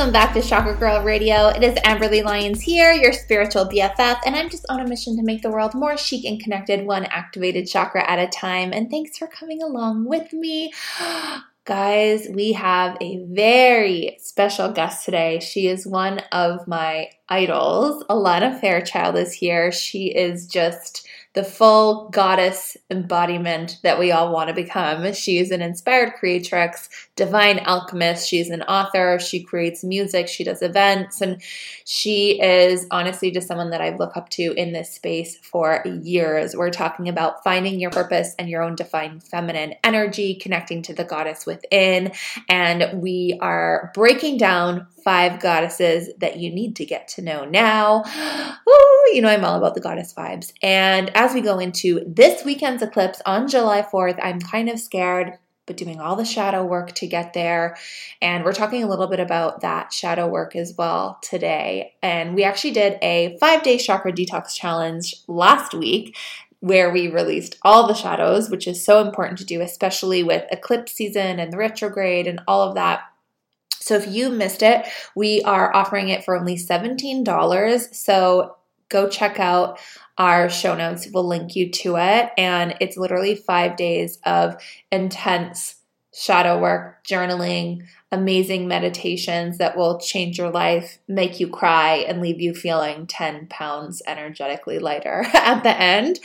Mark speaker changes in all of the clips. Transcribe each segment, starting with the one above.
Speaker 1: Welcome back to Chakra Girl Radio. It is Amberly Lyons here, your spiritual BFF, and I'm just on a mission to make the world more chic and connected, one activated chakra at a time. And thanks for coming along with me. Guys, we have a very special guest today. She is one of my idols. Alana Fairchild is here. She is just the full goddess embodiment that we all want to become. She is an inspired creatrix, divine alchemist. She's an author. She creates music. She does events. And she is honestly just someone that I look up to in this space for years. We're talking about finding your purpose and your own divine feminine energy, connecting to the goddess within. And we are breaking down five goddesses that you need to get to know now. Ooh, you know, I'm all about the goddess vibes. And as we go into this weekend's eclipse on July 4th, I'm kind of scared but doing all the shadow work to get there. And we're talking a little bit about that shadow work as well today. And we actually did a five day chakra detox challenge last week where we released all the shadows, which is so important to do, especially with eclipse season and the retrograde and all of that. So if you missed it, we are offering it for only $17. So go check out our show notes. We'll link you to it. And it's literally five days of intense shadow work, journaling, amazing meditations that will change your life, make you cry, and leave you feeling 10 pounds energetically lighter at the end.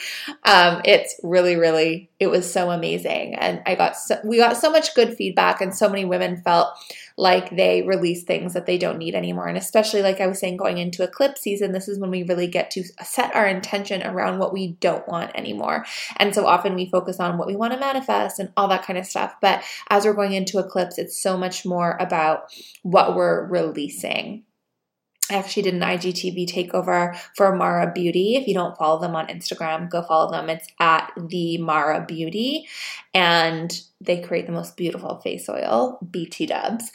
Speaker 1: Um, it's really, really, it was so amazing. And I got so, we got so much good feedback, and so many women felt like they release things that they don't need anymore. And especially, like I was saying, going into eclipse season, this is when we really get to set our intention around what we don't want anymore. And so often we focus on what we want to manifest and all that kind of stuff. But as we're going into eclipse, it's so much more about what we're releasing. I actually did an IGTV takeover for Mara Beauty. If you don't follow them on Instagram, go follow them. It's at the Mara Beauty, and they create the most beautiful face oil, BT Dubs.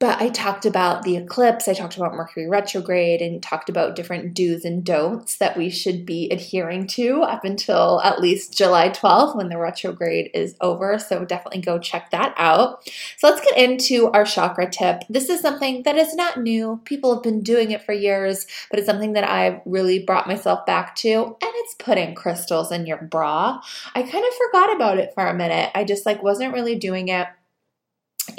Speaker 1: But I talked about the eclipse, I talked about Mercury retrograde, and talked about different do's and don'ts that we should be adhering to up until at least July 12th when the retrograde is over. So definitely go check that out. So let's get into our chakra tip. This is something that is not new, people have been doing it for years, but it's something that I've really brought myself back to, and it's putting crystals in your bra. I kind of forgot about it for a minute. I just like wasn't really doing it.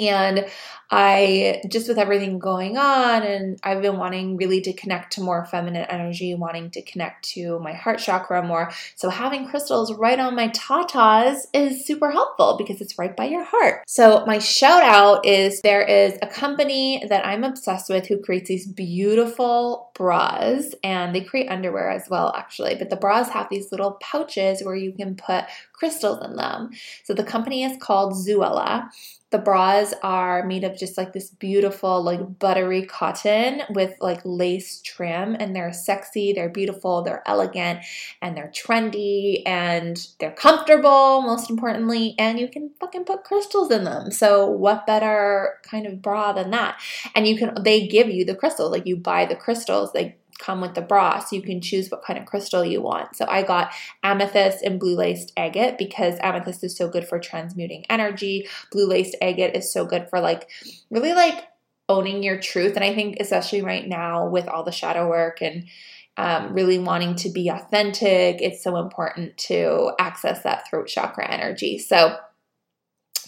Speaker 1: And I just with everything going on, and I've been wanting really to connect to more feminine energy, wanting to connect to my heart chakra more. So having crystals right on my tatas is super helpful because it's right by your heart. So my shout out is there is a company that I'm obsessed with who creates these beautiful bras, and they create underwear as well, actually. But the bras have these little pouches where you can put crystals in them. So the company is called Zuella. The bras are made of just like this beautiful, like buttery cotton with like lace trim, and they're sexy, they're beautiful, they're elegant, and they're trendy, and they're comfortable, most importantly, and you can fucking put crystals in them. So, what better kind of bra than that? And you can, they give you the crystals, like you buy the crystals, like come with the bra so you can choose what kind of crystal you want. So I got amethyst and blue laced agate because amethyst is so good for transmuting energy. Blue laced agate is so good for like really like owning your truth. And I think especially right now with all the shadow work and um, really wanting to be authentic, it's so important to access that throat chakra energy. So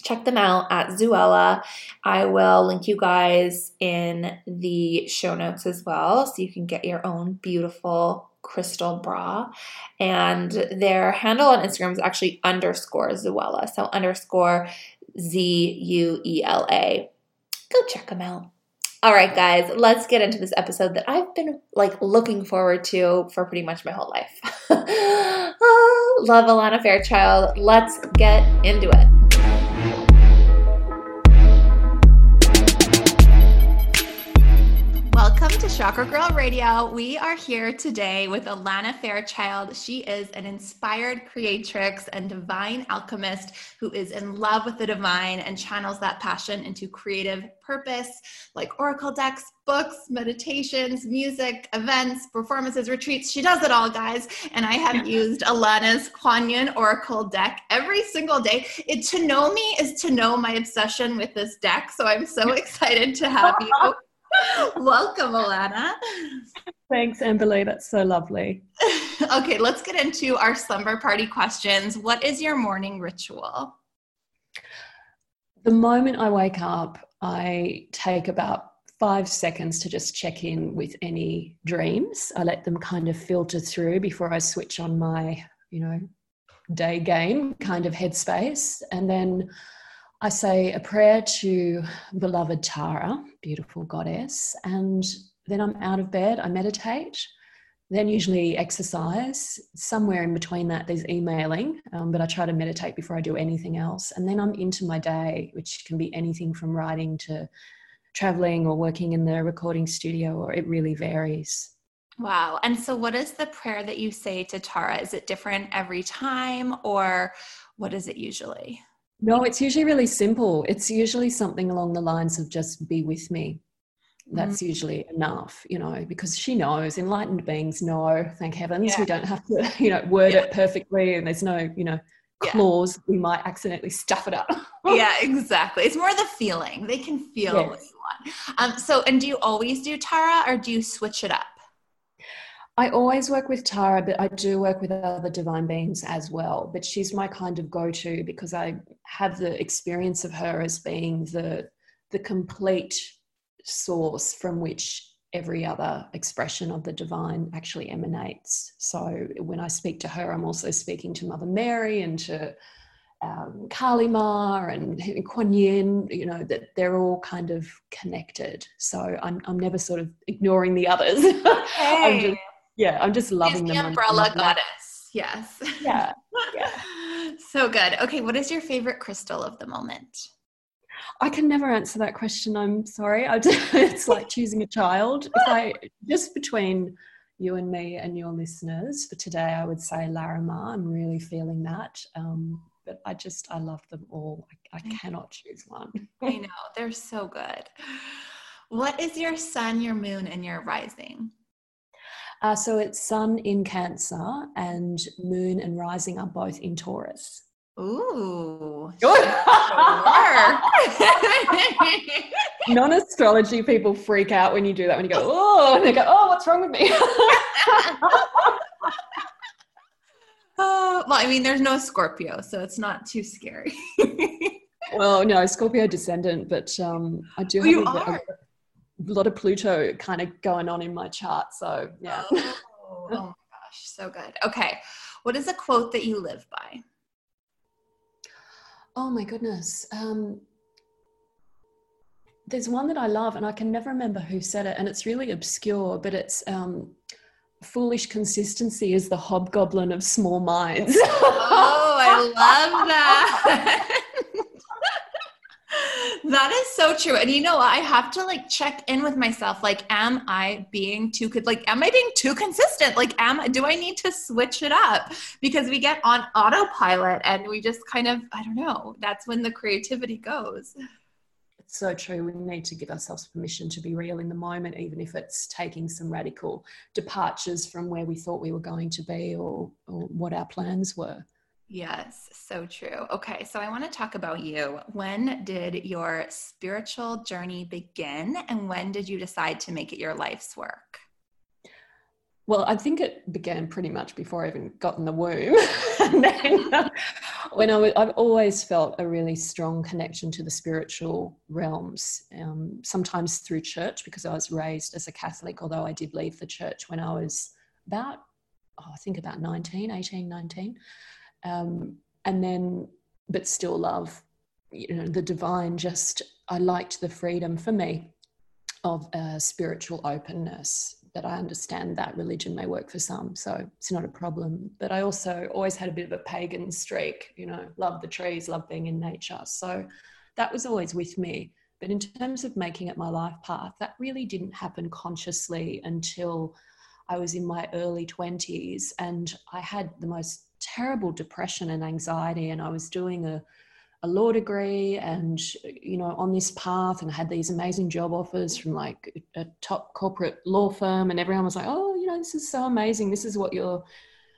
Speaker 1: check them out at Zuella. I will link you guys in the show notes as well so you can get your own beautiful crystal bra. And their handle on Instagram is actually underscore Zuella. So underscore Z U E L A. Go check them out. All right, guys, let's get into this episode that I've been like looking forward to for pretty much my whole life. oh, love Alana Fairchild. Let's get into it. Chakra Girl Radio. We are here today with Alana Fairchild. She is an inspired creatrix and divine alchemist who is in love with the divine and channels that passion into creative purpose like oracle decks, books, meditations, music, events, performances, retreats. She does it all, guys. And I have used Alana's Kuan Yin Oracle deck every single day. It to know me is to know my obsession with this deck. So I'm so excited to have you. Welcome, Alana.
Speaker 2: Thanks, Amberly. That's so lovely.
Speaker 1: okay, let's get into our slumber party questions. What is your morning ritual?
Speaker 2: The moment I wake up, I take about five seconds to just check in with any dreams. I let them kind of filter through before I switch on my, you know, day game kind of headspace. And then I say a prayer to beloved Tara, beautiful goddess, and then I'm out of bed. I meditate, then usually exercise. Somewhere in between that, there's emailing, um, but I try to meditate before I do anything else. And then I'm into my day, which can be anything from writing to traveling or working in the recording studio, or it really varies.
Speaker 1: Wow. And so, what is the prayer that you say to Tara? Is it different every time, or what is it usually?
Speaker 2: No, it's usually really simple. It's usually something along the lines of just be with me. That's mm-hmm. usually enough, you know, because she knows enlightened beings know, thank heavens, yeah. we don't have to, you know, word yeah. it perfectly and there's no, you know, clause yeah. we might accidentally stuff it up.
Speaker 1: yeah, exactly. It's more the feeling. They can feel yes. what you want. Um, so, and do you always do Tara or do you switch it up?
Speaker 2: I always work with Tara, but I do work with other divine beings as well. But she's my kind of go to because I have the experience of her as being the, the complete source from which every other expression of the divine actually emanates. So when I speak to her, I'm also speaking to Mother Mary and to um, Kali Ma and Kuan Yin, you know, that they're all kind of connected. So I'm, I'm never sort of ignoring the others. Hey. I'm just yeah, I'm just loving
Speaker 1: the
Speaker 2: them.
Speaker 1: umbrella goddess. Yes.
Speaker 2: Yeah. Yeah.
Speaker 1: so good. Okay, what is your favorite crystal of the moment?
Speaker 2: I can never answer that question. I'm sorry. I just, it's like choosing a child. If I just between you and me and your listeners for today, I would say Larimar. I'm really feeling that. Um, but I just I love them all. I, I cannot choose one.
Speaker 1: I know they're so good. What is your sun, your moon, and your rising?
Speaker 2: Uh, so it's Sun in Cancer and Moon and Rising are both in Taurus.
Speaker 1: Ooh.
Speaker 2: Non astrology people freak out when you do that, when you go, oh, and they go, oh, what's wrong with me?
Speaker 1: Uh, well, I mean, there's no Scorpio, so it's not too scary.
Speaker 2: well, no, Scorpio descendant, but um, I do
Speaker 1: oh,
Speaker 2: have a, a, lot of Pluto kind of going on in my chart. So yeah.
Speaker 1: Oh, oh my gosh, so good. Okay, what is a quote that you live by?
Speaker 2: Oh my goodness. Um, there's one that I love, and I can never remember who said it, and it's really obscure, but it's um, foolish consistency is the hobgoblin of small minds.
Speaker 1: oh, I love that. that is so true. And you know, I have to like check in with myself. Like, am I being too like am I being too consistent? Like, am do I need to switch it up? Because we get on autopilot and we just kind of, I don't know, that's when the creativity goes It's
Speaker 2: so true. We need to give ourselves permission to be real in the moment, even if it's taking some radical departures from where we thought we were going to be or, or what our plans were.
Speaker 1: Yes, so true. Okay, so I want to talk about you. When did your spiritual journey begin, and when did you decide to make it your life's work?
Speaker 2: Well, I think it began pretty much before I even got in the womb. then uh, when I was, I've always felt a really strong connection to the spiritual realms, um, sometimes through church because I was raised as a Catholic, although I did leave the church when I was about, oh, I think about 19, 18, 19. Um, and then, but still love, you know, the divine, just, I liked the freedom for me of spiritual openness that I understand that religion may work for some, so it's not a problem. But I also always had a bit of a pagan streak, you know, love the trees, love being in nature. So that was always with me. But in terms of making it my life path, that really didn't happen consciously until I was in my early 20s and I had the most terrible depression and anxiety, and I was doing a a law degree and you know on this path and had these amazing job offers from like a top corporate law firm and everyone was like oh you know this is so amazing. This is what you're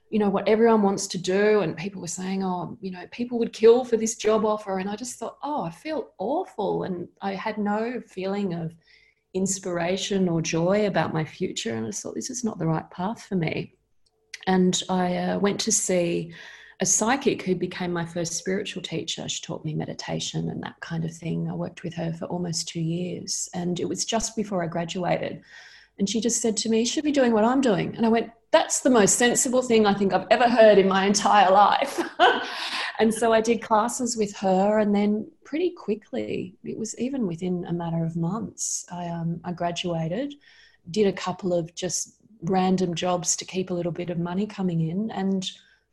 Speaker 2: you know what everyone wants to do. And people were saying oh you know people would kill for this job offer. And i just thought oh i feel awful. And i had no feeling of inspiration or joy about my future and i thought this is not the right path for me and i uh, went to see a psychic who became my first spiritual teacher. She taught me meditation and that kind of thing. I worked with her for almost two years, and it was just before I graduated. And she just said to me, You should be doing what I'm doing. And I went, That's the most sensible thing I think I've ever heard in my entire life. and so I did classes with her, and then pretty quickly, it was even within a matter of months, I, um, I graduated, did a couple of just random jobs to keep a little bit of money coming in. And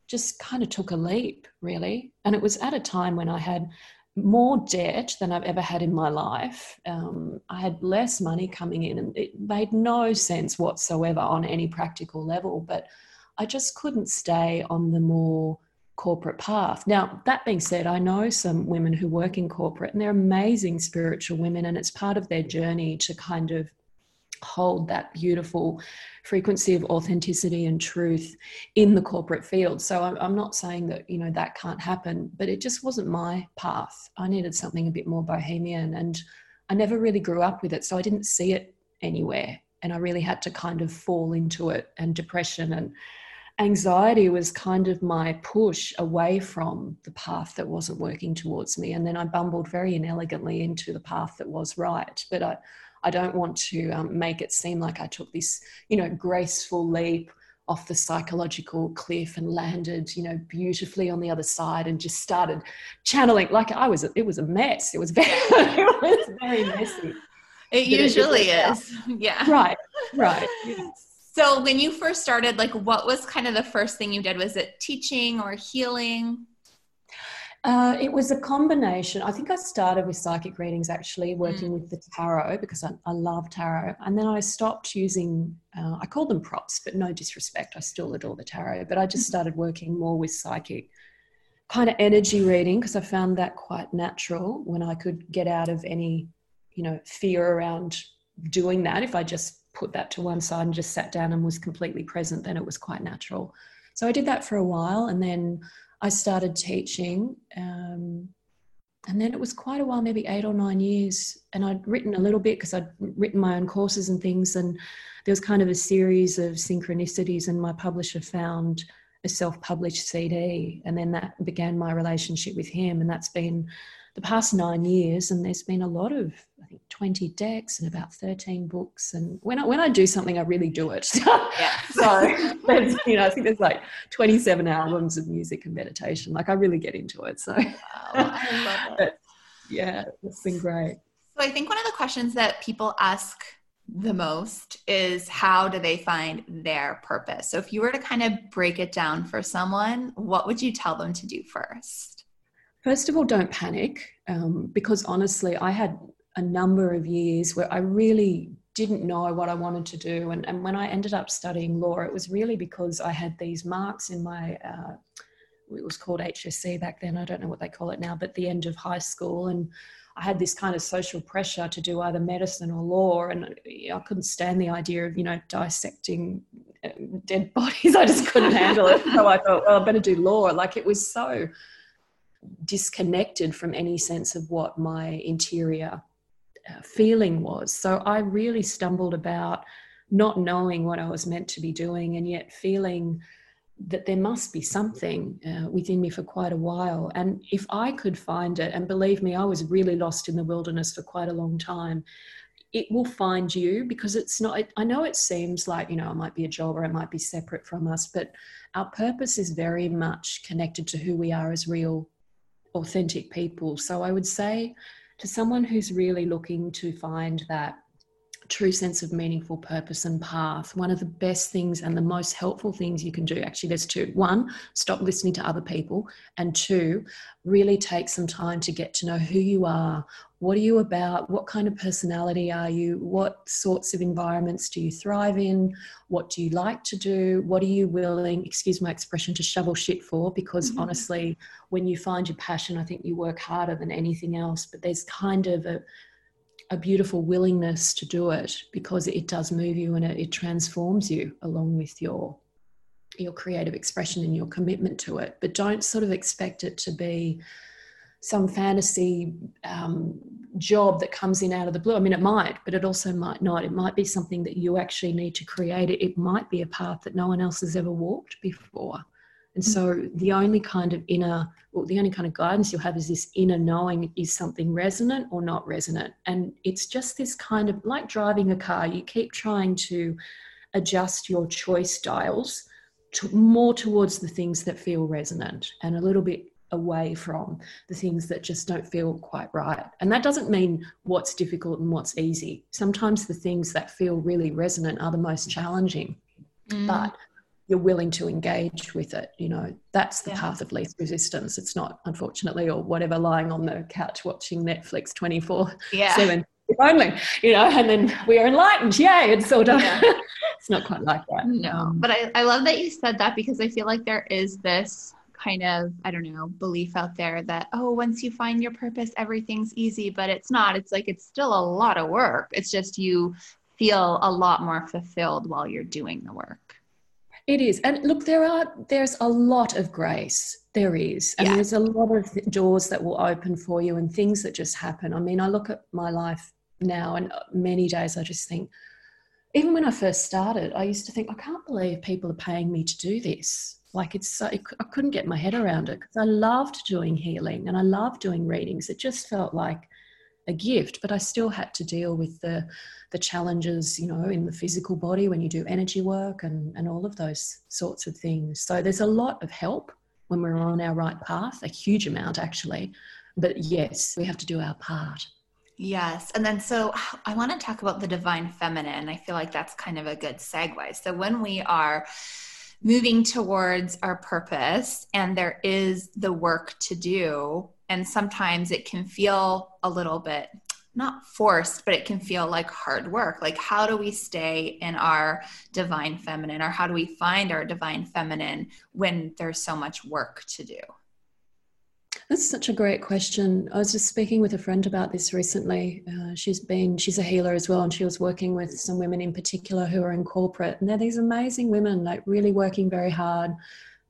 Speaker 2: just kind of took a leap, really. And it was at a time when I had more debt than I've ever had in my life. Um, I had less money coming in, and it made no sense whatsoever on any practical level. But I just couldn't stay on the more corporate path. Now, that being said, I know some women who work in corporate, and they're amazing spiritual women, and it's part of their journey to kind of hold that beautiful frequency of authenticity and truth in the corporate field. So I'm, I'm, not saying that, you know, that can't happen, but it just wasn't my path. I needed something a bit more bohemian and I never really grew up with it. So I didn't see it anywhere. And I really had to kind of fall into it and depression and anxiety was kind of my push away from the path that wasn't working towards me. And then I bumbled very inelegantly into the path that was right. But I, I don't want to um, make it seem like I took this, you know, graceful leap off the psychological cliff and landed, you know, beautifully on the other side and just started channeling like I was. It was a mess. It was very, it was very messy.
Speaker 1: It usually it is. Yeah.
Speaker 2: Right. Right. Yes.
Speaker 1: So when you first started, like, what was kind of the first thing you did? Was it teaching or healing?
Speaker 2: Uh, it was a combination. I think I started with psychic readings actually, working mm. with the tarot because I, I, love tarot. And then I stopped using, uh, I call them props, but no disrespect. I still adore the tarot. But I just mm. started working more with psychic kind of energy reading because I found that quite natural when I could get out of any, you know, fear around doing that. If I just put that to one side and just sat down and was completely present, then it was quite natural. So I did that for a while and then I started teaching. Um, and then it was quite a while, maybe eight or nine years. And I'd written a little bit because I'd written my own courses and things. And there was kind of a series of synchronicities, and my publisher found a self published CD. And then that began my relationship with him. And that's been the past nine years, and there's been a lot of, think, 20 decks and about 13 books. And when I, when I do something, I really do it.
Speaker 1: Yeah.
Speaker 2: so there's, you know, I think there's like 27 albums of music and meditation. Like I really get into it. So
Speaker 1: Wow, I love it.
Speaker 2: Yeah, it's been great.
Speaker 1: So I think one of the questions that people ask the most is how do they find their purpose? So if you were to kind of break it down for someone, what would you tell them to do first?
Speaker 2: First of all, don't panic um, because honestly, I had a number of years where I really didn't know what I wanted to do. And, and when I ended up studying law, it was really because I had these marks in my, uh, it was called HSC back then. I don't know what they call it now, but the end of high school. And I had this kind of social pressure to do either medicine or law. And I couldn't stand the idea of, you know, dissecting uh, dead bodies. I just couldn't handle it. So I thought, well, I better do law. Like it was so disconnected from any sense of what my interior feeling was. So I really stumbled about not knowing what I was meant to be doing and yet feeling that there must be something uh, within me for quite a while. And if I could find it, and believe me, I was really lost in the wilderness for quite a long time. It will find you because it's not, I know it seems like, you know, it might be a job or it might be separate from us, but our purpose is very much connected to who we are as real authentic people. So I would say to someone who's really looking to find that true sense of meaningful purpose and path, one of the best things and the most helpful things you can do actually, there's two. One, stop listening to other people. And two, really take some time to get to know who you are. What are you about? What kind of personality are you? What sorts of environments do you thrive in? What do you like to do? What are you willing, excuse my expression, to shovel shit for? Because mm-hmm. honestly, when you find your passion, I think you work harder than anything else. But there's kind of a a beautiful willingness to do it because it does move you and it, it transforms you along with your your creative expression and your commitment to it but don't sort of expect it to be some fantasy um, job that comes in out of the blue. I mean, it might, but it also might not. It might be something that you actually need to create. It, it might be a path that no one else has ever walked before. And so the only kind of inner, well, the only kind of guidance you'll have is this inner knowing is something resonant or not resonant. And it's just this kind of like driving a car, you keep trying to adjust your choice dials to more towards the things that feel resonant and a little bit away from the things that just don't feel quite right. And that doesn't mean what's difficult and what's easy. Sometimes the things that feel really resonant are the most challenging. Mm. But you're willing to engage with it you know that's the yeah. path of least resistance. It's not unfortunately or whatever lying on the couch watching netflix 24
Speaker 1: yeah.
Speaker 2: 7 only you know and then we are enlightened. Yay it's sort of yeah. it's not quite like that.
Speaker 1: No um, but I, I love that you said that because i feel like there is this kind of i don't know belief out there that oh once you find your purpose everything's easy but it's not. It's like it's still a lot of work. It's just you feel a lot more fulfilled while you're doing the work
Speaker 2: it is. And look, there are there's a lot of grace. There is. And yeah. there's a lot of doors that will open for you and things that just happen. I mean, I look at my life now and uh, many days I just think, even when I first started, I used to think, I can't believe people are paying me to do this. Like it's so, I couldn't get my head around it because I loved doing healing and I loved doing readings. It just felt like a gift, but I still had to deal with the the challenges, you know, in the physical body when you do energy work and, and all of those sorts of things. So there's a lot of help when we're on our right path, a huge amount actually. But yes, we have to do our part.
Speaker 1: Yes. And then so I want to talk about the divine feminine. I feel like that's kind of a good segue. So when we are moving towards our purpose and there is the work to do, and sometimes it can feel a little bit not forced, but it can feel like hard work. Like, how do we stay in our divine feminine, or how do we find our divine feminine when there's so much work to do?
Speaker 2: That's such a great question. I was just speaking with a friend about this recently. Uh, she's been, she's a healer as well, and she was working with some women in particular who are in corporate. And they're these amazing women, like really working very hard,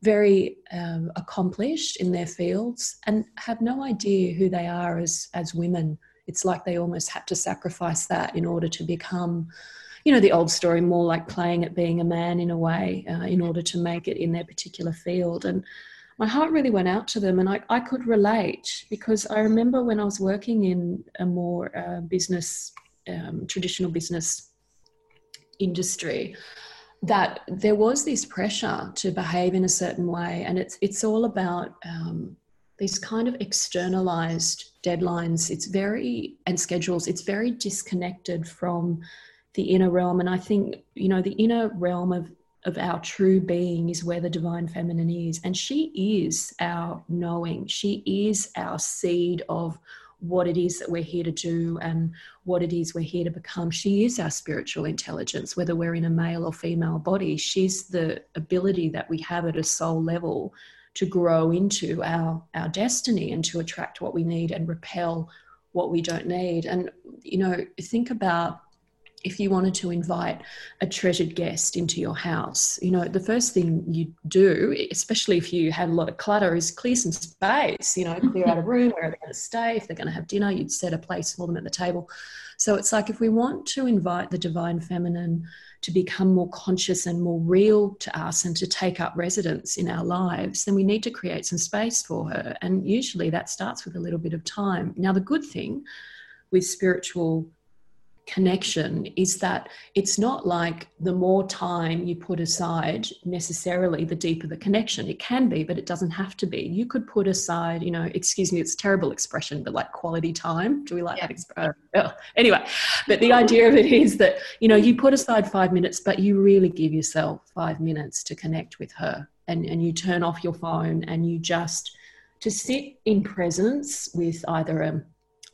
Speaker 2: very um, accomplished in their fields, and have no idea who they are as as women. It's like they almost had to sacrifice that in order to become you know the old story more like playing at being a man in a way uh, in order to make it in their particular field. And my heart really went out to them and I, I could relate because I remember when I was working in a more uh, business, um, traditional business industry, that there was this pressure to behave in a certain way. And it's, it's all about um, these kind of externalized deadlines. It's very, and schedules, it's very disconnected from the inner realm. And I think, you know, the inner realm of of our true being is where the divine feminine is. And she is our knowing, she is our seed of what it is that we're here to do and what it is we're here to become. She is our spiritual intelligence, whether we're in a male or female body. She's the ability that we have at a soul level to grow into our, our destiny and to attract what we need and repel what we don't need. And, you know, think about if you wanted to invite a treasured guest into your house, you know, the first thing you do, especially if you had a lot of clutter, is clear some space, you know, clear out a room where they're going to stay. If they're going to have dinner, you'd set a place for them at the table. So it's like if we want to invite the divine feminine to become more conscious and more real to us and to take up residence in our lives, then we need to create some space for her. And usually that starts with a little bit of time. Now, the good thing with spiritual connection is that it's not like the more time you put aside necessarily the deeper the connection. It can be but it doesn't have to be. You could put aside you know excuse me it's a terrible expression but like quality time. Do we like yeah. that expression uh, oh, anyway. But the idea of it is that you know you put aside five minutes but you really give yourself five minutes to connect with her. And, and you turn off your phone and you just to sit in presence with either a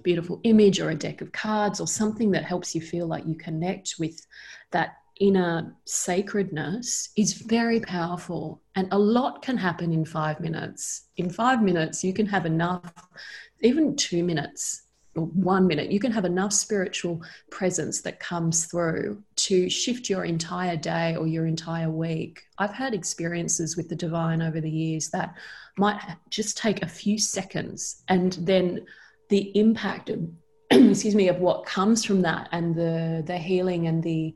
Speaker 2: beautiful image or a deck of cards or something that helps you feel like you connect with that inner sacredness is very powerful. And a lot can happen in five minutes. In five minutes you can have enough even two minutes or one minute you can have enough spiritual presence that comes through to shift your entire day or your entire week. I've had experiences with the divine over the years that might just take a few seconds and then the impact of excuse me of what comes from that and the the healing and the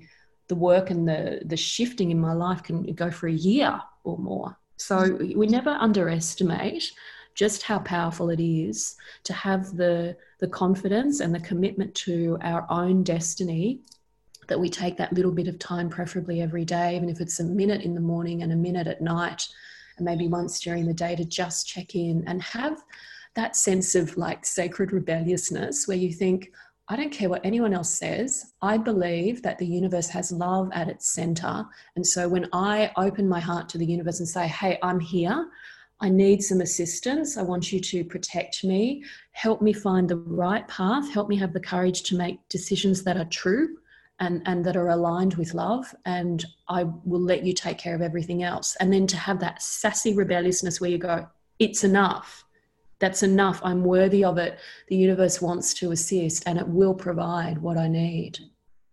Speaker 2: the work and the the shifting in my life can go for a year or more. So we never underestimate just how powerful it is to have the the confidence and the commitment to our own destiny that we take that little bit of time preferably every day even if it's a minute in the morning and a minute at night and maybe once during the day to just check in and have that sense of like sacred rebelliousness where you think, I don't care what anyone else says. I believe that the universe has love at its center. And so when I open my heart to the universe and say, hey, I'm here, I need some assistance. I want you to protect me, help me find the right path, help me have the courage to make decisions that are true and, and that are aligned with love. And I will let you take care of everything else. And then to have that sassy rebelliousness where you go, it's enough that's enough. I'm worthy of it. The universe wants to assist and it will provide what I need.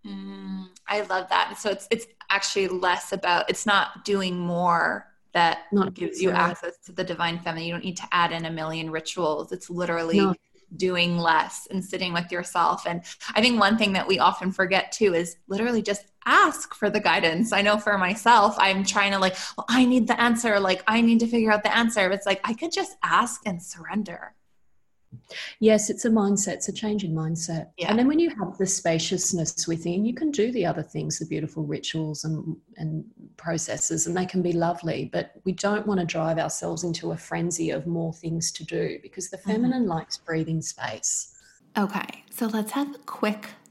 Speaker 1: Mm, I love that. So it's it's actually less about it's not doing more that not gives you access to the divine feminine. You don't need to add in a million rituals. It's literally no doing less and sitting with yourself. And I think one thing that we often forget too is literally just ask for the guidance. I know for myself, I'm trying to like, well, I need the answer. Like, I need to figure out the answer. But it's like, I could just ask and surrender.
Speaker 2: Yes, it's a mindset, it's a change in mindset. Yeah. And then when you have the spaciousness within, you can do the other things, the beautiful rituals and, and processes, and they can be lovely. But we don't want to drive ourselves into a frenzy of more things to do because the mm-hmm. feminine mm-hmm. likes breathing space.
Speaker 1: Okay, so let's have a quick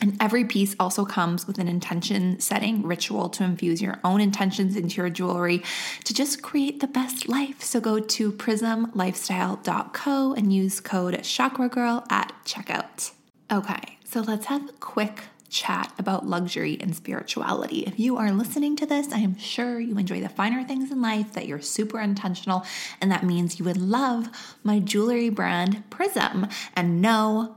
Speaker 1: and every piece also comes with an intention setting ritual to infuse your own intentions into your jewelry to just create the best life. So go to prismlifestyle.co and use code chakragirl at checkout. Okay, so let's have a quick chat about luxury and spirituality. If you are listening to this, I am sure you enjoy the finer things in life, that you're super intentional, and that means you would love my jewelry brand Prism. And no,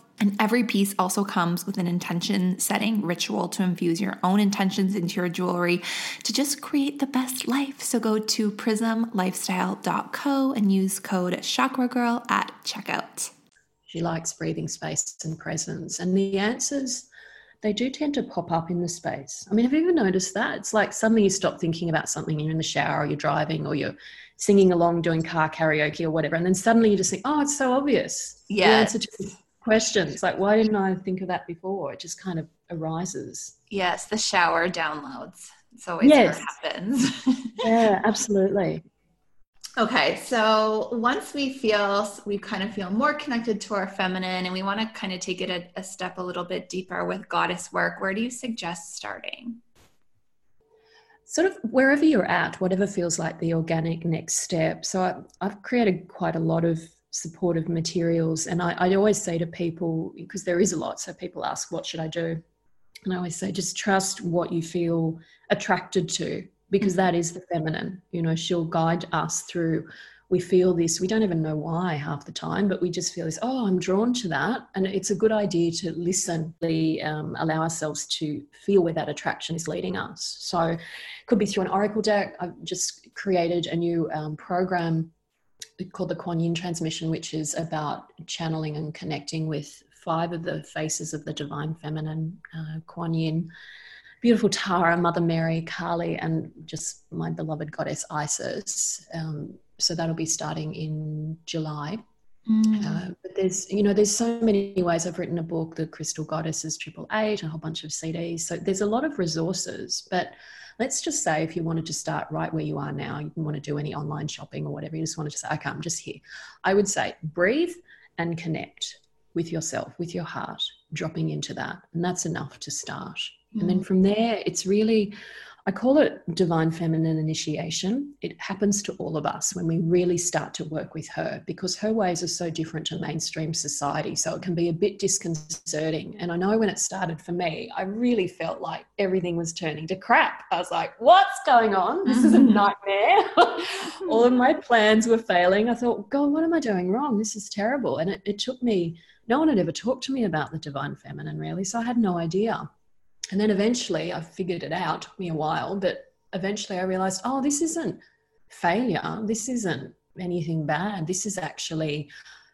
Speaker 1: and every piece also comes with an intention setting ritual to infuse your own intentions into your jewelry to just create the best life. So go to prismlifestyle.co and use code Chakra Girl at checkout.
Speaker 2: She likes breathing space and presence. And the answers, they do tend to pop up in the space. I mean, have you ever noticed that? It's like suddenly you stop thinking about something, you're in the shower, or you're driving, or you're singing along doing car karaoke or whatever. And then suddenly you just think, oh, it's so obvious.
Speaker 1: Yeah.
Speaker 2: The answer to questions. Like why didn't i think of that before? It just kind of arises.
Speaker 1: Yes the shower downloads. It's always yes. what happens.
Speaker 2: Yeah absolutely.
Speaker 1: Okay so once we feel we kind of feel more connected to our feminine and we want to kind of take it a, a step a little bit deeper with goddess work where do you suggest starting?
Speaker 2: Sort of wherever you're at whatever feels like the organic next step. So I, i've created quite a lot of supportive materials. And I, I always say to people, because there is a lot, so people ask, what should I do? And I always say, just trust what you feel attracted to, because that is the feminine. You know, she'll guide us through. We feel this, we don't even know why half the time, but we just feel this, oh, I'm drawn to that. And it's a good idea to listen, um, allow ourselves to feel where that attraction is leading us. So it could be through an oracle deck. I've just created a new um, program called the Kuan Yin transmission, which is about channeling and connecting with five of the faces of the divine feminine, uh, Kuan Yin, beautiful Tara, Mother Mary, Kali, and just my beloved goddess Isis. Um, so that'll be starting in July. Mm. Uh, but there's, you know, there's so many ways. I've written a book, The Crystal Goddesses Triple Eight, a whole bunch of CDs. So there's a lot of resources, but let's just say if you wanted to start right where you are now, you didn't want to do any online shopping or whatever, you just wanted to say, okay, I'm just here. I would say breathe and connect with yourself, with your heart, dropping into that. And that's enough to start. Mm. And then mm. from there, it's really, I call it divine feminine initiation. It happens to all of us when we really start to work with her because her ways are so different to mainstream society. So it can be a bit disconcerting. And I know when it started for me, I really felt like everything was turning to crap. I was like, what's going on? This is a mm-hmm. nightmare. all of my plans were failing. I thought, God, what am I doing wrong? This is terrible. And it, it took me, no one had ever talked to me about the divine feminine really. So I had no idea. And then eventually I figured it out, took me a while, but eventually I realized, oh, this isn't failure. This isn't anything bad. This is actually,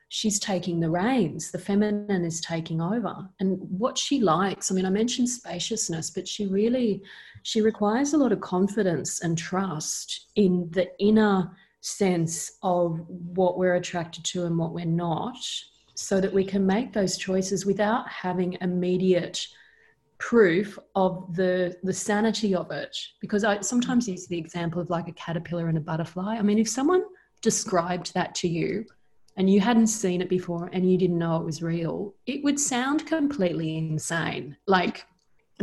Speaker 2: she's taking the reins. The feminine is taking over. And what she likes, I mean, I mentioned spaciousness, but she really, she requires a lot of confidence and trust in the inner sense of what we're attracted to and what we're not so that we can make those choices without having immediate proof of the the sanity of it. Because i sometimes use the example of like a caterpillar and a butterfly. I mean if someone described that to you and you hadn't seen it before and you didn't know it was real it would sound completely insane. Like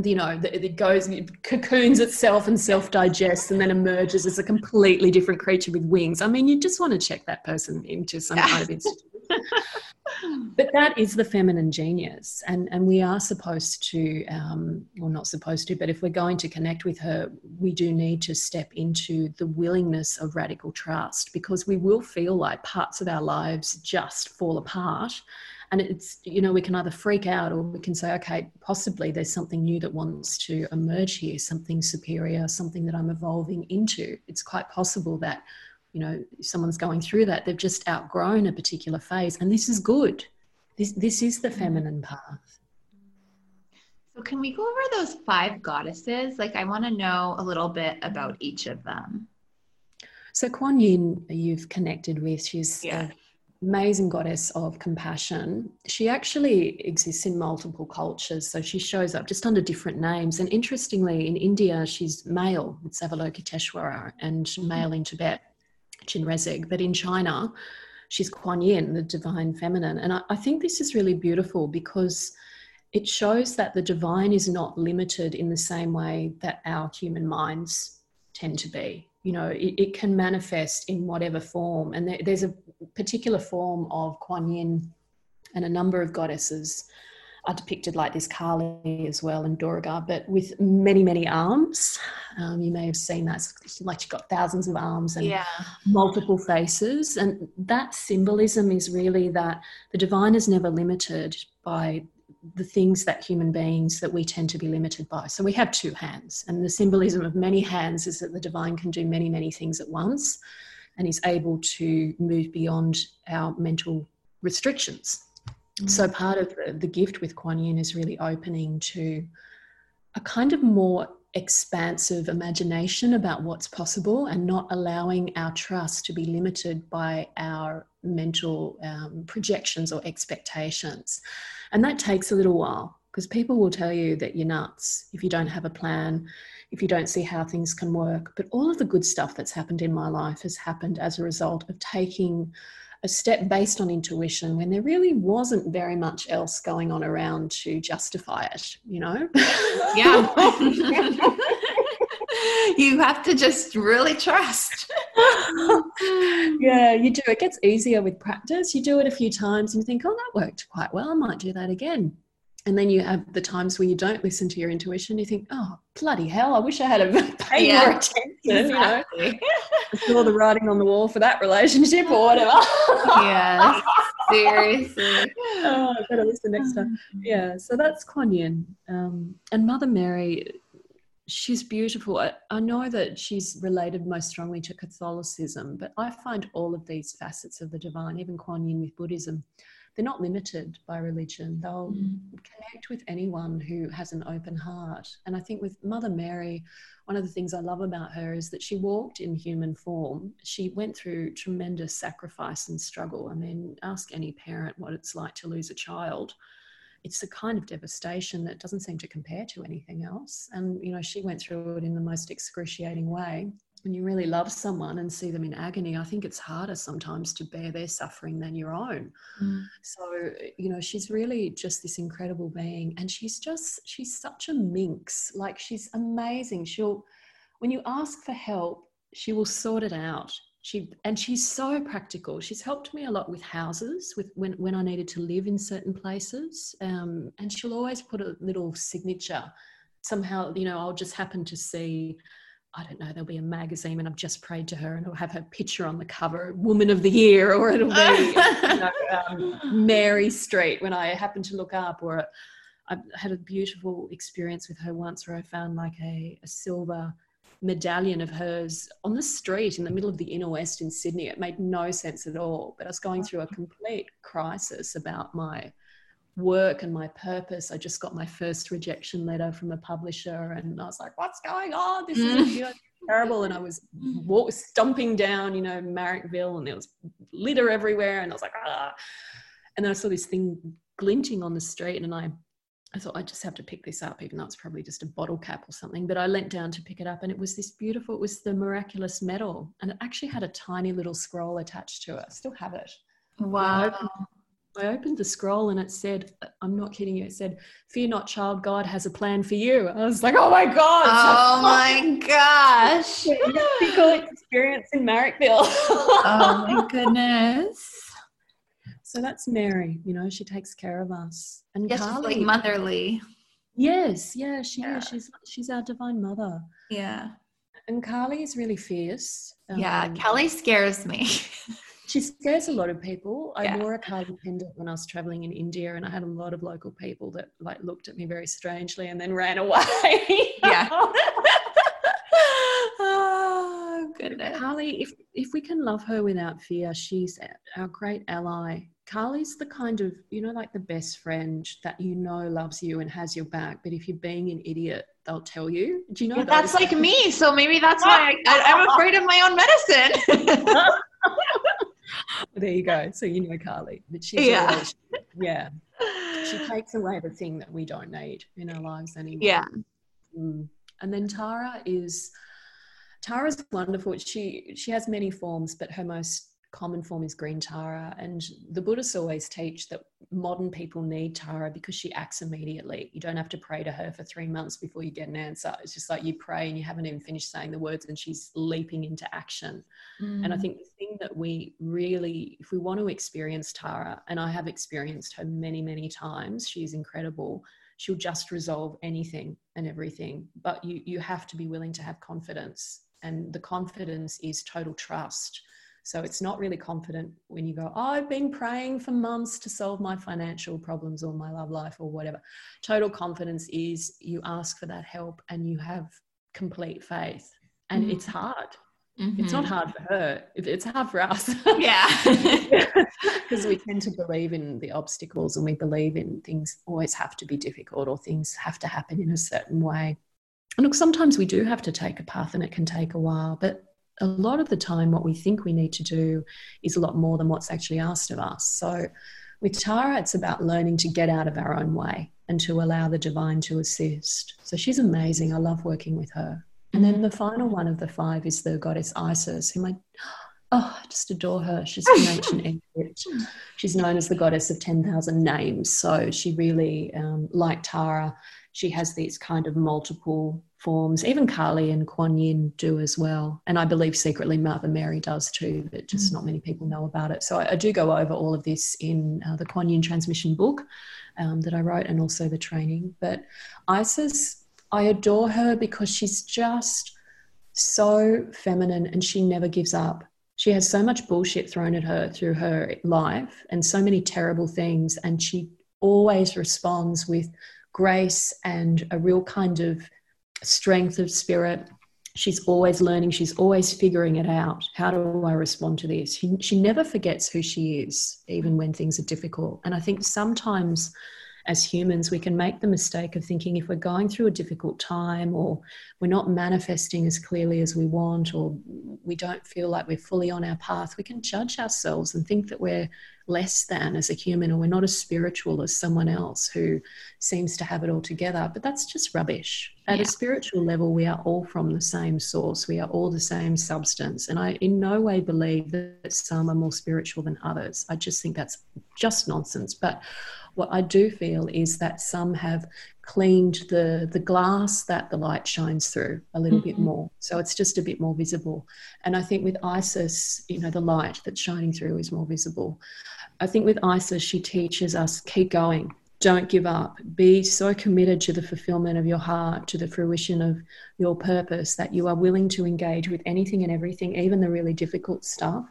Speaker 2: you know it goes it cocoons itself and self digests and then emerges as a completely different creature with wings. I mean you just want to check that person into some kind of institution but that is the feminine genius and and we are supposed to um or not supposed to but if we're going to connect with her we do need to step into the willingness of radical trust because we will feel like parts of our lives just fall apart. And it's you know we can either freak out or we can say okay possibly there's something new that wants to emerge here something superior something that i'm evolving into. It's quite possible that you know someone's going through that they've just outgrown a particular phase and this is good. This this is the feminine path.
Speaker 1: So can we go over those five goddesses? Like i want to know a little bit about each of them.
Speaker 2: So kuan yin you've connected with she's yeah. amazing goddess of compassion. She actually exists in multiple cultures so she shows up just under different names. And interestingly in india she's male with avalokiteshvara and male mm-hmm. in tibet Chenrezig, but in China, she's Kuan Yin, the divine feminine. And I, I, think this is really beautiful because it shows that the divine is not limited in the same way that our human minds tend to be. You know, it, it can manifest in whatever form. And there, there's a particular form of Kuan Yin and a number of goddesses are depicted like this Kali as well and Durga, but with many, many arms. Um, you may have seen that, like she's got thousands of arms and yeah. multiple faces. And that symbolism is really that the divine is never limited by the things that human beings that we tend to be limited by. So we have two hands, and the symbolism of many hands is that the divine can do many, many things at once and is able to move beyond our mental restrictions. So mm. part of the, the gift with Kuan Yin is really opening to a kind of more expansive imagination about what's possible and not allowing our trust to be limited by our mental um, projections or expectations. And that takes a little while because people will tell you that you're nuts if you don't have a plan, if you don't see how things can work. But all of the good stuff that's happened in my life has happened as a result of taking a step based on intuition when there really wasn't very much else going on around to justify it, you know?
Speaker 1: Yeah. you have to just really trust.
Speaker 2: yeah, you do. It gets easier with practice. You do it a few times and you think, oh, that worked quite well. I might do that again. And then you have the times where you don't listen to your intuition. You think, oh, bloody hell, I wish I had paid yeah, more attention. Exactly. You know? saw the writing on the wall for that relationship or whatever.
Speaker 1: yeah, seriously.
Speaker 2: Oh, I better listen next time. Yeah, so that's Kuan Yin. Um, and Mother Mary, she's beautiful. I, I know that she's related most strongly to Catholicism, but I find all of these facets of the divine, even Kuan Yin with Buddhism, they're not limited by religion. They'll mm. connect with anyone who has an open heart. And I think with Mother Mary, one of the things I love about her is that she walked in human form. She went through tremendous sacrifice and struggle. I mean, ask any parent what it's like to lose a child. It's a kind of devastation that doesn't seem to compare to anything else. And, you know, she went through it in the most excruciating way when you really love someone and see them in agony, I think it's harder sometimes to bear their suffering than your own. Mm. So, you know, she's really just this incredible being. And she's just, she's such a minx. Like, she's amazing. She'll, when you ask for help, she will sort it out. She and she's so practical. She's helped me a lot with houses, with when when I needed to live in certain places. Um, and she'll always put a little signature. Somehow, you know, I'll just happen to see I don't know, there'll be a magazine and I've just prayed to her and it'll have her picture on the cover, Woman of the Year, or it'll be you know, um, Mary Street when I happen to look up, or I had a beautiful experience with her once where I found like a, a silver medallion of hers on the street in the middle of the inner west in Sydney. It made no sense at all, but I was going through a complete crisis about my work and my purpose. I just got my first rejection letter from a publisher, and I was like, "What's going on? This is mm. terrible." And I was walk, stomping down, you know, Marrickville, and there was litter everywhere, and I was like, "Ah!" And then I saw this thing glinting on the street, and I. I thought I just have to pick this up, even though it's probably just a bottle cap or something. But I leant down to pick it up, and it was this beautiful. It was the miraculous medal, and it actually had a tiny little scroll attached to it. I still have it.
Speaker 1: Wow!
Speaker 2: I opened the scroll and it said, I'm not kidding you, it said, Fear not, child, God has a plan for you. I was like, Oh my God.
Speaker 1: Oh my gosh.
Speaker 2: Typical experience in Marrickville.
Speaker 1: oh my goodness.
Speaker 2: So that's Mary, you know, she takes care of us.
Speaker 1: And yes, Kali, like motherly.
Speaker 2: Yes, yeah, she yeah. is. She's she's our divine mother.
Speaker 1: Yeah.
Speaker 2: And Kali is really fierce.
Speaker 1: Yeah, um, Kali scares me.
Speaker 2: she scares a lot of people. Yeah. I wore a cardigan pendant when I was traveling in India, and I had a lot of local people that like looked at me very strangely and then ran away.
Speaker 1: yeah. oh goodness.
Speaker 2: Kali, if if we can love her without fear, she's our great ally. Kali's the kind of, you know, like the best friend that you know loves you and has your back. But if you're being an idiot, they'll tell you. Do you know?
Speaker 1: Yeah, that's like me. So maybe that's why I, am afraid of my own medicine
Speaker 2: there you go. So you know Kali, but she's yeah, always, yeah. She takes away the thing that we don't need in our lives anymore.
Speaker 1: Yeah.
Speaker 2: Mm. And then Tara is Tara's wonderful. She she has many forms, but her most common form is green Tara. And the Buddhists always teach that modern people need Tara because she acts immediately. You don't have to pray to her for three months before you get an answer. It's just like you pray and you haven't even finished saying the words and she's leaping into action. Mm. And I mm. think the thing that we really, if we want to experience Tara, and I have experienced her many, many times, she's incredible. She'll just resolve anything and everything. But you you have to be willing to have confidence. And the confidence is total trust so it's not really confident when you go, oh, I've been praying for months to solve my financial problems or my love life or whatever. Total confidence is you ask for that help and you have complete faith. And mm-hmm. it's hard. Mm-hmm. It's not mm-hmm. hard for her. It's hard for us.
Speaker 1: Yeah.
Speaker 2: Because we tend to believe in the obstacles and we believe in things always have to be difficult or things have to happen in a certain way. And look, sometimes we do have to take a path and it can take a while, but a lot of the time, what we think we need to do is a lot more than what's actually asked of us. So, with Tara, it's about learning to get out of our own way and to allow the divine to assist. So, she's amazing. I love working with her. And then the final one of the five is the goddess Isis, whom I, oh, I just adore her. She's from ancient Egypt. She's known as the goddess of 10,000 names. So, she really, um, like Tara, she has these kind of multiple forms. Even Kali and Kuan Yin do as well. And I believe secretly Mother Mary does too, but just not many people know about it. So I, I do go over all of this in uh, the Kuan Yin transmission book um, that I wrote and also the training. But Isis, I adore her because she's just so feminine and she never gives up. She has so much bullshit thrown at her through her life and so many terrible things. And she always responds with grace and a real kind of strength of spirit. She's always learning, she's always figuring it out. How do I respond to this? She, she never forgets who she is, even when things are difficult. And I think sometimes as humans, we can make the mistake of thinking if we're going through a difficult time or we're not manifesting as clearly as we want or we don't feel like we're fully on our path, we can judge ourselves and think that we're less than as a human or we're not as spiritual as someone else who seems to have it all together. But that's just rubbish. At yeah. a spiritual level, we are all from the same source, we are all the same substance. And I in no way believe that some are more spiritual than others. I just think that's just nonsense. But what I do feel is that some have cleaned the the glass that the light shines through a little mm-hmm. bit more so it's just a bit more visible and i think with isis you know the light that's shining through is more visible i think with isis she teaches us keep going. Don't give up. Be so committed to the fulfillment of your heart to the fruition of your purpose that you are willing to engage with anything and everything even the really difficult stuff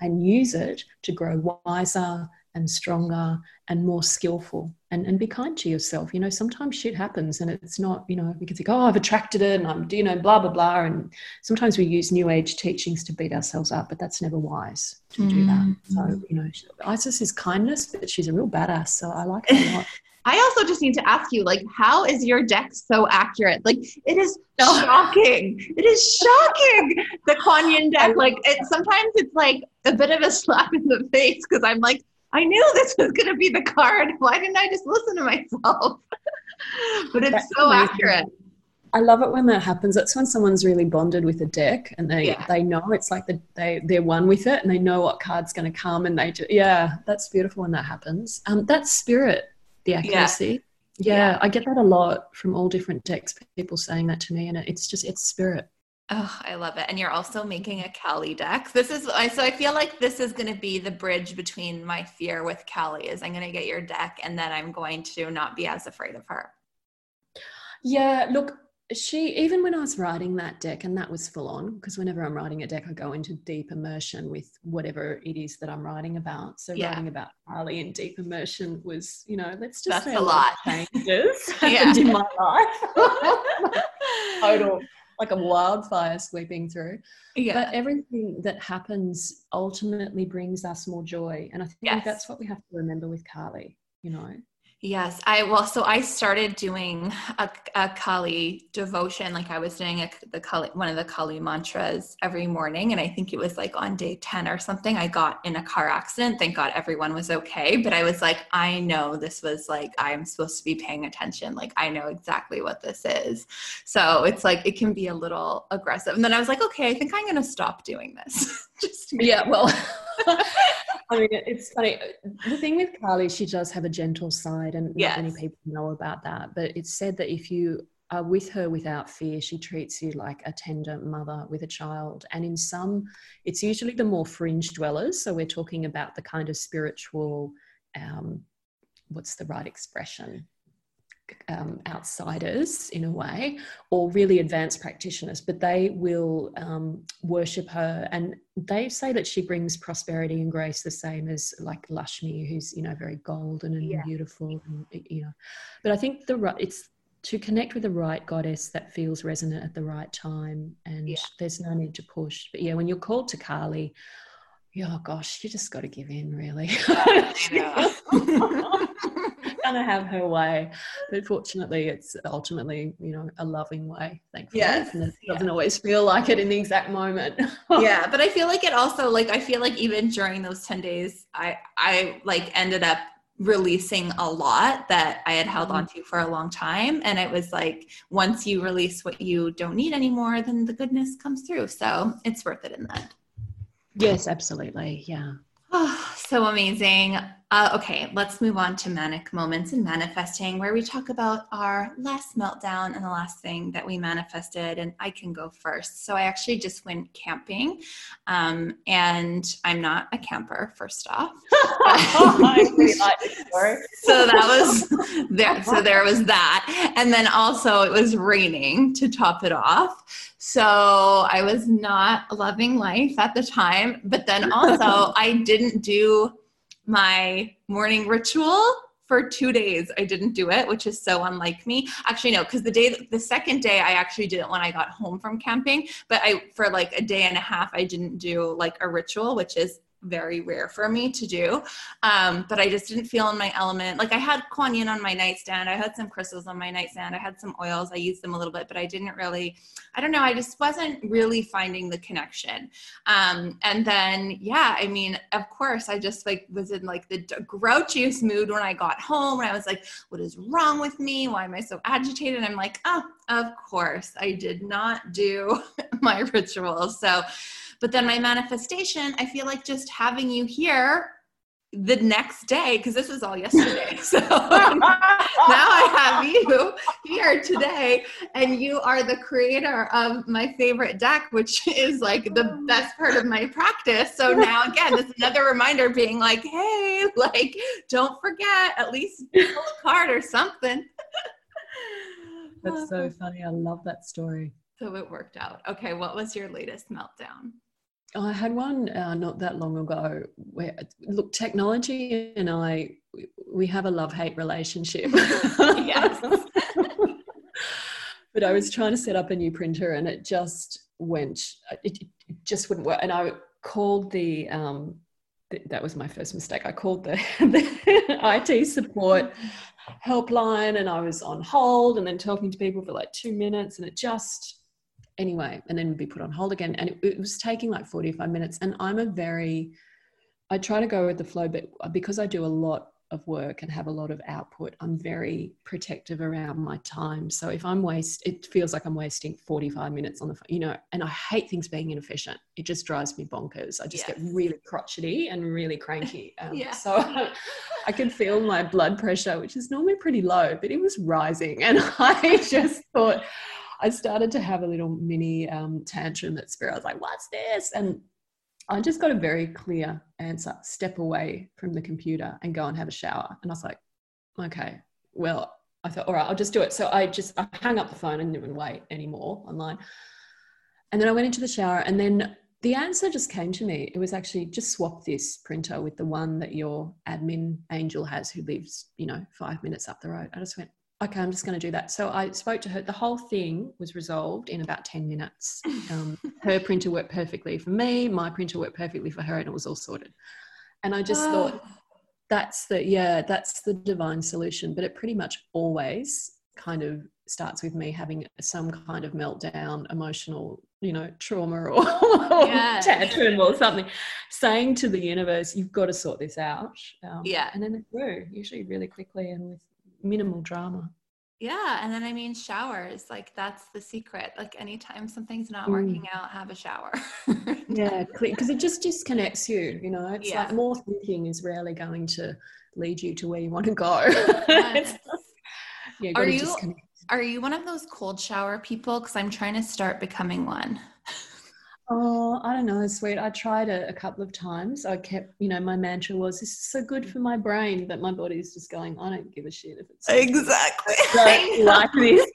Speaker 2: and use it to grow wiser and stronger and more skillful and, and be kind to yourself. You know, sometimes shit happens and it's not, you know, we can think, oh, I've attracted it and I'm, you know, blah, blah, blah. And sometimes we use new age teachings to beat ourselves up, but that's never wise to do that. Mm-hmm. So, you know, Isis is kindness, but she's a real badass. So I like her a lot.
Speaker 1: I also just need to ask you, like, how is your deck so accurate? Like, it is shocking. It is shocking. The Kuan Yin deck, like, it sometimes it's like a bit of a slap in the face because I'm like, I knew this was going to be the card. Why didn't I just listen to myself? but it's That's so amazing. accurate.
Speaker 2: I love it when that happens. That's when someone's really bonded with a deck and they yeah. they know it's like the, they they're one with it and they know what card's going to come and they just, yeah, that's beautiful when that happens. Um, that's spirit, the accuracy. Yeah. yeah, I get that a lot from all different decks. People saying that to me, and it's just it's spirit.
Speaker 1: Oh, I love it. And you're also making a Kali deck. This is so I feel like this is going to be the bridge between my fear with Kali is I'm going to get your deck and then I'm going to not be as afraid of her.
Speaker 2: Yeah, look, she even when I was writing that deck and that was full on because whenever I'm writing a deck I go into deep immersion with whatever it is that I'm writing about. So yeah. writing about Kali in deep immersion was, you know, let's just
Speaker 1: That's say a lot.
Speaker 2: changes happened in my life. Total like a mm. wildfire sweeping through. Yeah. But everything that happens ultimately brings us more joy. And I think yes. that's what we have to remember with Kali, you know.
Speaker 1: Yes, I well, so I started doing a, a Kali devotion, like I was doing a, the Kali, one of the Kali mantras every morning, and I think it was like on day ten or something. I got in a car accident. Thank God everyone was okay, but I was like, I know this was like I'm supposed to be paying attention. Like I know exactly what this is. So it's like it can be a little aggressive, and then I was like, okay, I think I'm going to stop doing this.
Speaker 2: Just yeah, well. I mean, it's funny. The thing with Kali, she does have a gentle side, and yes. not many people know about that. But it's said that if you are with her without fear, she treats you like a tender mother with a child. And in some, it's usually the more fringe dwellers. So we're talking about the kind of spiritual, um, what's the right expression? Um, outsiders in a way, or really advanced practitioners, but they will um, worship her, and they say that she brings prosperity and grace the same as like Lakshmi, who's you know very golden and yeah. beautiful, and you know. But I think the right it's to connect with the right goddess that feels resonant at the right time, and yeah. there's no need to push. But yeah, when you're called to Kali, oh gosh, you just got to give in, really. gonna have her way. But fortunately, it's ultimately, you know, a loving way, thankfully. Yes. And it doesn't yeah. always feel like it in the exact moment.
Speaker 1: yeah. But I feel like it also, like, I feel like even during those 10 days, I, I like ended up releasing a lot that I had held mm-hmm. on to for a long time. And it was like, once you release what you don't need anymore, then the goodness comes through. So it's worth it in the end.
Speaker 2: Yes, absolutely. Yeah.
Speaker 1: Oh, so amazing. Uh, okay, let's move on to manic moments and manifesting, where we talk about our last meltdown and the last thing that we manifested. And I can go first. So I actually just went camping, um, and I'm not a camper. First off, so that was there. So there was that, and then also it was raining to top it off. So I was not loving life at the time, but then also I didn't do my morning ritual for two days. I didn't do it which is so unlike me. Actually no because the day the second day i actually did it when i got home from camping but i for like a day and a half i didn't do like a ritual which is very rare for me to do. Um, but I just didn't feel in my element. Like I had Kuan Yin on my nightstand. I had some crystals on my nightstand. I had some oils. I used them a little bit, but I didn't really, I don't know. I just wasn't really finding the connection. Um, and then, yeah, I mean, of course, I just like was in like the grouchiest mood when I got home and I was like, what is wrong with me? Why am I so agitated? And I'm like, oh, of course, I did not do my ritual. So, but then my manifestation, I feel like just having you here the next day because this was all yesterday. So now I have you here today, and you are the creator of my favorite deck, which is like the best part of my practice. So now again, this is another reminder being like, hey, like don't forget at least pull a card or something.
Speaker 2: That's so funny. I love that story.
Speaker 1: So it worked out. Okay, what was your latest meltdown?
Speaker 2: I had one uh, not that long ago where, look, technology and I, we have a love hate relationship. yes. but I was trying to set up a new printer and it just went, it, it just wouldn't work. And I called the, um, that was my first mistake. I called the, the IT support helpline and I was on hold and then talking to people for like two minutes and it just, anyway, and then be put on hold again. And it, it, was taking like 45 minutes. And I'm a very, I try to go with the flow, but because I do a lot of work and have a lot of output, I'm very protective around my time. So if I'm waste, it feels like I'm wasting 45 minutes on the phone, you know, and I hate things being inefficient. It just drives me bonkers. I just get really crotchety and really cranky. Um, yeah. So I, I could feel my blood pressure, which is normally pretty low, but it was rising. And I just thought, I started to have a little mini um, tantrum at spirit. I was like, what's this? And I just got a very clear answer step away from the computer and go and have a shower. And I was like, okay, well, I thought, all right, I'll just do it. So I just I hung up the phone and didn't even wait anymore online. And then I went into the shower and then the answer just came to me. It was actually just swap this printer with the one that your admin angel has who lives, you know, five minutes up the road. I just went, okay, I'm just going to do that. So I spoke to her. The whole thing was resolved in about 10 minutes. Um, her printer worked perfectly for me, my printer worked perfectly for her, and it was all sorted. And I just oh. thought, that's the, yeah, that's the divine solution. But it pretty much always kind of starts with me having some kind of meltdown, emotional, you know, trauma or, yeah. tantrum or something, saying to the universe, you've got to sort this out. Um, yeah. And then it grew, usually really quickly and with minimal drama.
Speaker 1: Yeah. And then I mean, showers, like that's the secret. Like anytime something's not mm. working out, have a shower.
Speaker 2: yeah. Because it just disconnects you, you know, it's yeah. like more thinking is rarely going to lead you to where you want to go. Yes.
Speaker 1: yeah, are you, are you one of those cold shower people? Because I'm trying to start becoming one.
Speaker 2: Oh, I don't know, sweet. I tried it a couple of times. I kept, you know, my mantra was, "This is so good for my brain," but my body's just going, "I don't give a shit if it's
Speaker 1: exactly like this."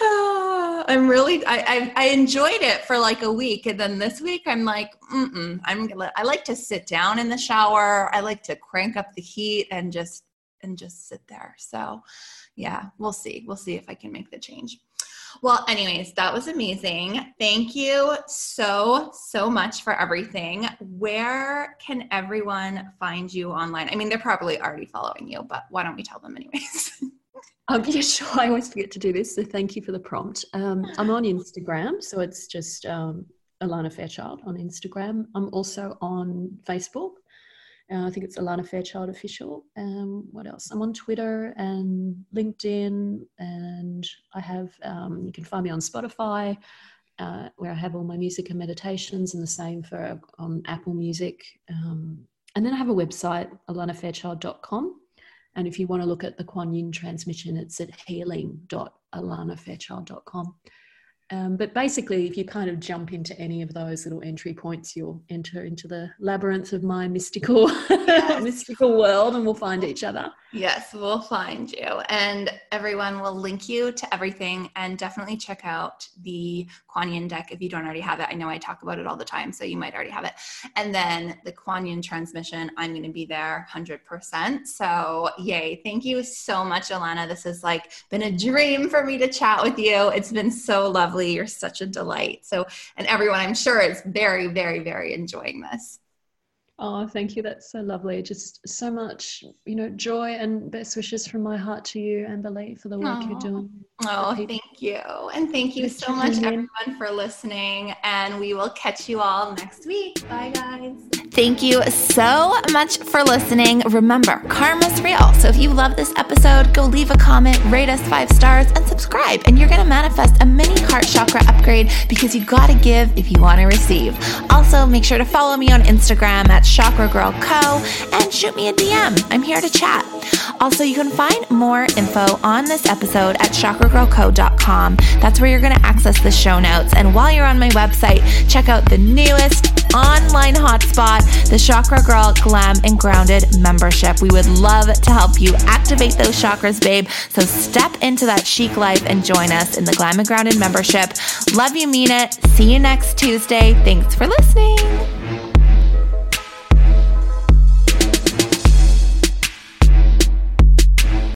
Speaker 1: oh, I'm really, I, I, I, enjoyed it for like a week, and then this week I'm like, Mm-mm, I'm gonna. I like to sit down in the shower. I like to crank up the heat and just and just sit there. So, yeah, we'll see. We'll see if I can make the change. Well, anyways, that was amazing. Thank you so, so much for everything. Where can everyone find you online? I mean, they're probably already following you, but why don't we tell them, anyways?
Speaker 2: Um, yeah, sure. I always forget to do this, so thank you for the prompt. Um, I'm on Instagram, so it's just um, Alana Fairchild on Instagram. I'm also on Facebook. Uh, I think it's Alana Fairchild official. Um, what else? I'm on Twitter and LinkedIn, and I have. Um, you can find me on Spotify, uh, where I have all my music and meditations, and the same for on Apple Music. Um, and then I have a website, alanafairchild.com. And if you want to look at the Kuan Yin transmission, it's at healing.alanafairchild.com. Um, but basically, if you kind of jump into any of those little entry points, you'll enter into the labyrinth of my mystical, yes. mystical world, and we'll find each other.
Speaker 1: Yes, we'll find you, and everyone will link you to everything. And definitely check out the Kuan Yin deck if you don't already have it. I know I talk about it all the time, so you might already have it. And then the Kuan Yin transmission, I'm going to be there 100%. So yay! Thank you so much, Alana. This has like been a dream for me to chat with you. It's been so lovely lovely. You're such a delight. So, and everyone I'm sure is very, very, very enjoying this.
Speaker 2: Oh, thank you. That's so lovely. Just so much, you know, joy and best wishes from my heart to you, and Amberly, for the work oh. you're doing.
Speaker 1: Oh, thank you. And thank you so much, everyone, for listening. And we will catch you all next week. Bye, guys. Thank you so much for listening. Remember, karma's real. So if you love this episode, go leave a comment, rate us five stars, and subscribe. And you're going to manifest a mini heart chakra upgrade because you got to give if you want to receive. Also, make sure to follow me on Instagram at Chakra Girl Co. and shoot me a DM. I'm here to chat. Also, you can find more info on this episode at chakragirlco.com. That's where you're going to access the show notes. And while you're on my website, check out the newest online hotspot, the Chakra Girl Glam and Grounded membership. We would love to help you activate those chakras, babe. So step into that chic life and join us in the Glam and Grounded membership. Love you, mean it. See you next Tuesday. Thanks for listening.